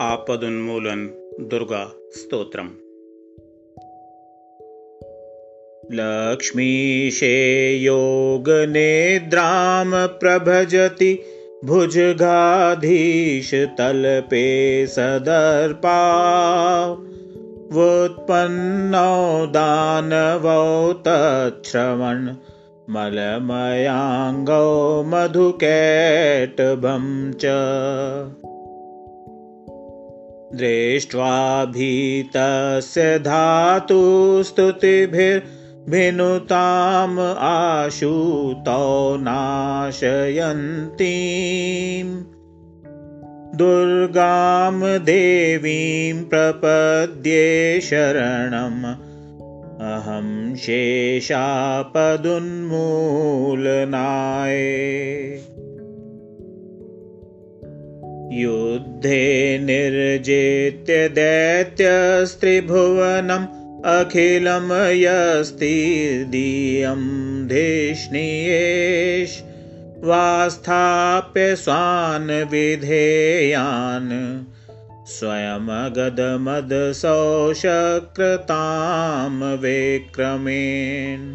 आपदुन्मूलन् लक्ष्मीशे योगनेद्रां प्रभजति भुजगाधीशतल्पे सदर्पा। वुत्पन्नौ दानवौ तच्छ्रवन् मलमयाङ्गौ मधुकेटभं च दृष्ट्वा भीतस्य धातुस्तुतिभिर्भिनुताम् आशुतौ नाशयन्तीम्। दुर्गां देवीं प्रपद्ये शरणम्। अहं शेषापदुन्मूलनाय युद्धे निर्जित्य दैत्यस्त्रिभुवनम् अखिलं यस्तिर्दीयं धिष्णियेष् वास्थाप्य स्वान् विधेयान् स्वयमगदमदसौशक्रतां विक्रमेन्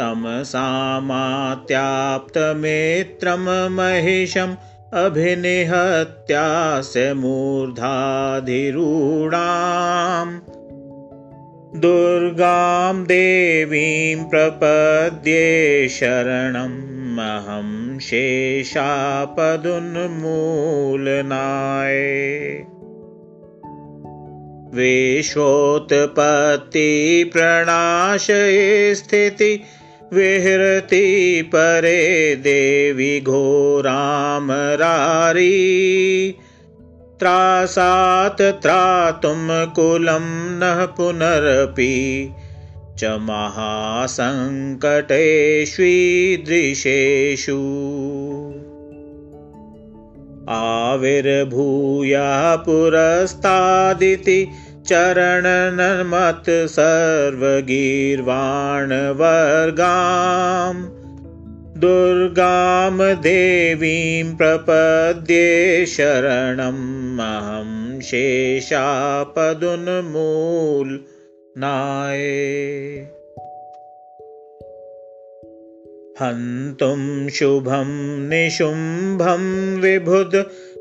तमसामात्याप्तमेत्रं महिषम् अभिनिहत्यास्य मूर्धाधिरूढाम् दुर्गां देवीं प्रपद्ये शरणम् अहं शेषापदुन्मूलनाय। विश्वोत्पत्तिप्रणाशये स्थिति विहरति परे देवि घोरामरारी त्रासात् त्रातुं कुलं नः पुनरपि च महासङ्कटेष्वीदृशेषु आविर्भूया पुरस्तादिति चरणनमत् सर्वगीर्वाणवर्गाम् दुर्गां देवीं प्रपद्ये शरणम् अहं शेषापदुन्मूलनाय हन्तुं शुभं निशुम्भं विबुध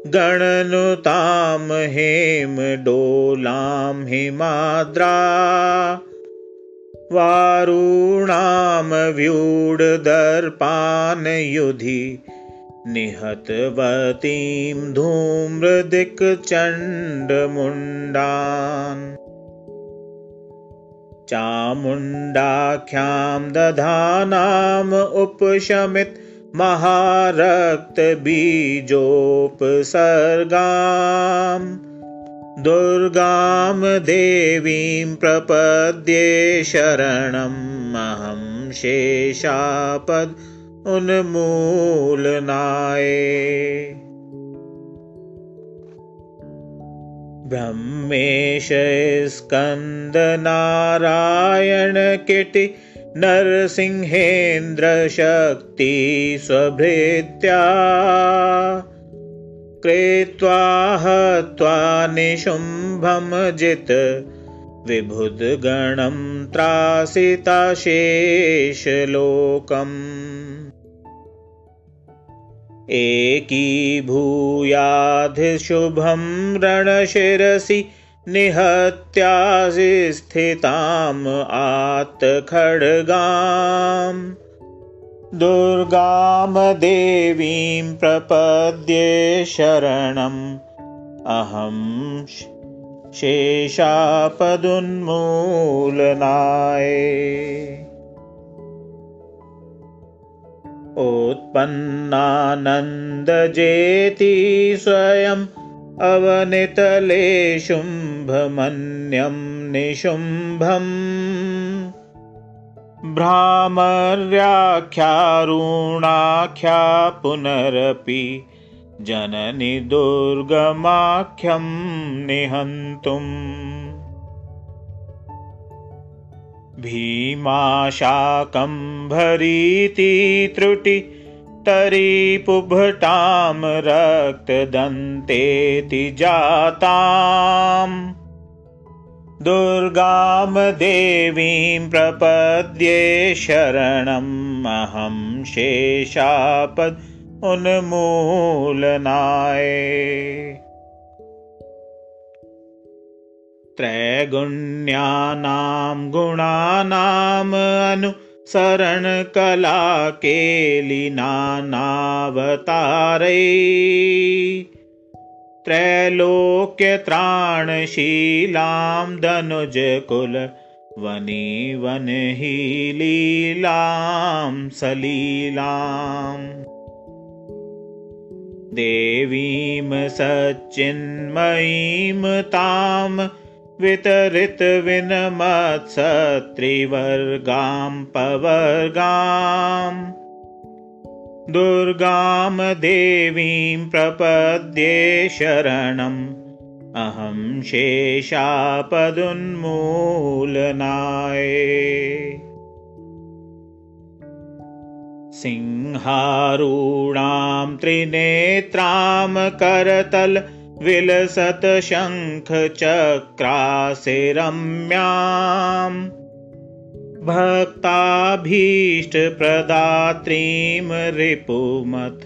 गणनुतां हेमडोलां हिमाद्रा। वारूणां व्यूढदर्पान् युधि निहतवतीं धूम्रदिक्चण्डमुण्डान्। चामुण्डाख्यां दधानाम् उपशमित महारक्तबीजोपसर्गाम्। दुर्गां देवीं प्रपद्ये शरणम्। अहं शेषापद उन्मूलनाय। ब्रह्मेशस्कन्दनारायणकिटि नरसिंहेन्द्रशक्ति स्वभृत्या कृत्वा हत्वा निशुम्भं जित विबुधगणं त्रासिताशेषलोकम् एकीभूयाधिशुभं रणशिरसि निहत्यासि स्थिताम् आत्तखड्गाम् दुर्गां देवीं प्रपद्ये शरणम्। अहं शेषापदुन्मूलनाय। उत्पन्नानन्दजेति स्वयम् अवनितले शुम्भमन्यं निशुम्भम्। भ्रामर्याख्यारुणाख्या पुनरपि जननि दुर्गमाख्यं निहन्तुम्। भरीति त्रुटि तरीपुभटां रक्तदन्तेति जाताम्। दुर्गां देवीं प्रपद्ये शरणम् अहं शेषापद् उन्मूलनाय। त्रैगुण्यानां गुणानाम् अनुसरणकलाकेलिनानावतारै त्रैलोक्यत्राणशीलां दनुजकुल वनि वनहि लीलां सलीलाम्। देवीं सच्चिन्मयीं तां वितरितविनमत्सत्रिवर्गां पवर्गाम् दुर्गां देवीं प्रपद्ये शरणम् अहं शेषापदुन्मूलनाय। सिंहारूणां त्रिनेत्रां करतल विलसतशङ्खचक्रासिरम्याम् भक्ताभीष्टप्रदात्रीं रिपुमथ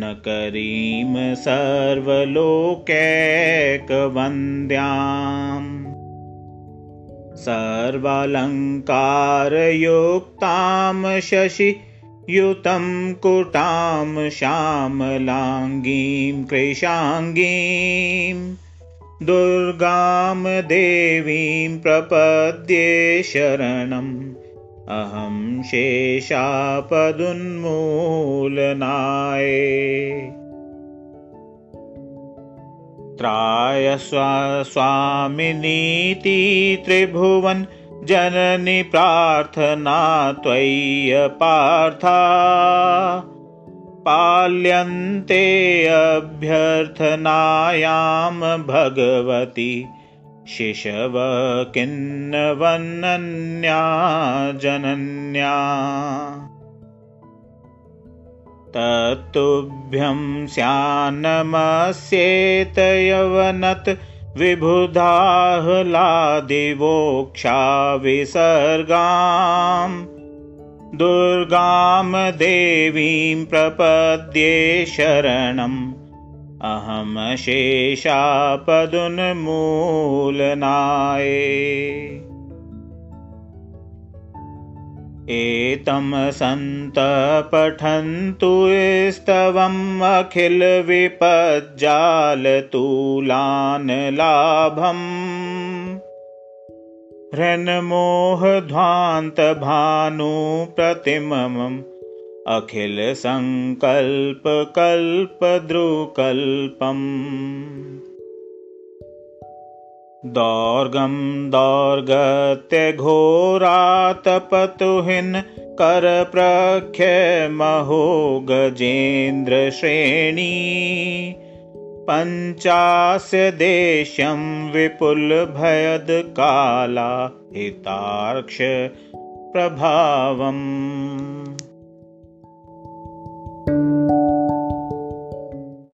न करीं सर्वलोकैकवन्द्याम् सर्वालङ्कारयुक्तां शशियुतं कुटां श्यामलाङ्गीं कृशाङ्गीम् दुर्गां देवीं प्रपद्ये शरणम्। अहं शेषापदुन्मूलनाय। त्राय स्वामिनीति त्रिभुवन् जननि प्रार्थना त्वय्यपार्था। पाल्यन्ते अभ्यर्थनायां भगवति शिशव किन्नवनन्या जनन्या। तत्तुभ्यं स्यान्नमस्येतयवनत् विबुधाह्लादिवोक्षा विसर्गाम् दुर्गां देवीं प्रपद्ये शरणम् अहं शेषापदुन्मूलनाय एतं सन्त पठन्तु स्तवम् अखिलविपज्जालतूलान् लाभम् अखिलसङ्कल्पकल्पद्रुकल्पम् दौर्गं दौर्गत्यघोरातपतुहिन् करप्रख्यमहो गजेन्द्रश्रेणी। पञ्चास्य देशं विपुलभयद्काला हितार्क्ष प्रभावम्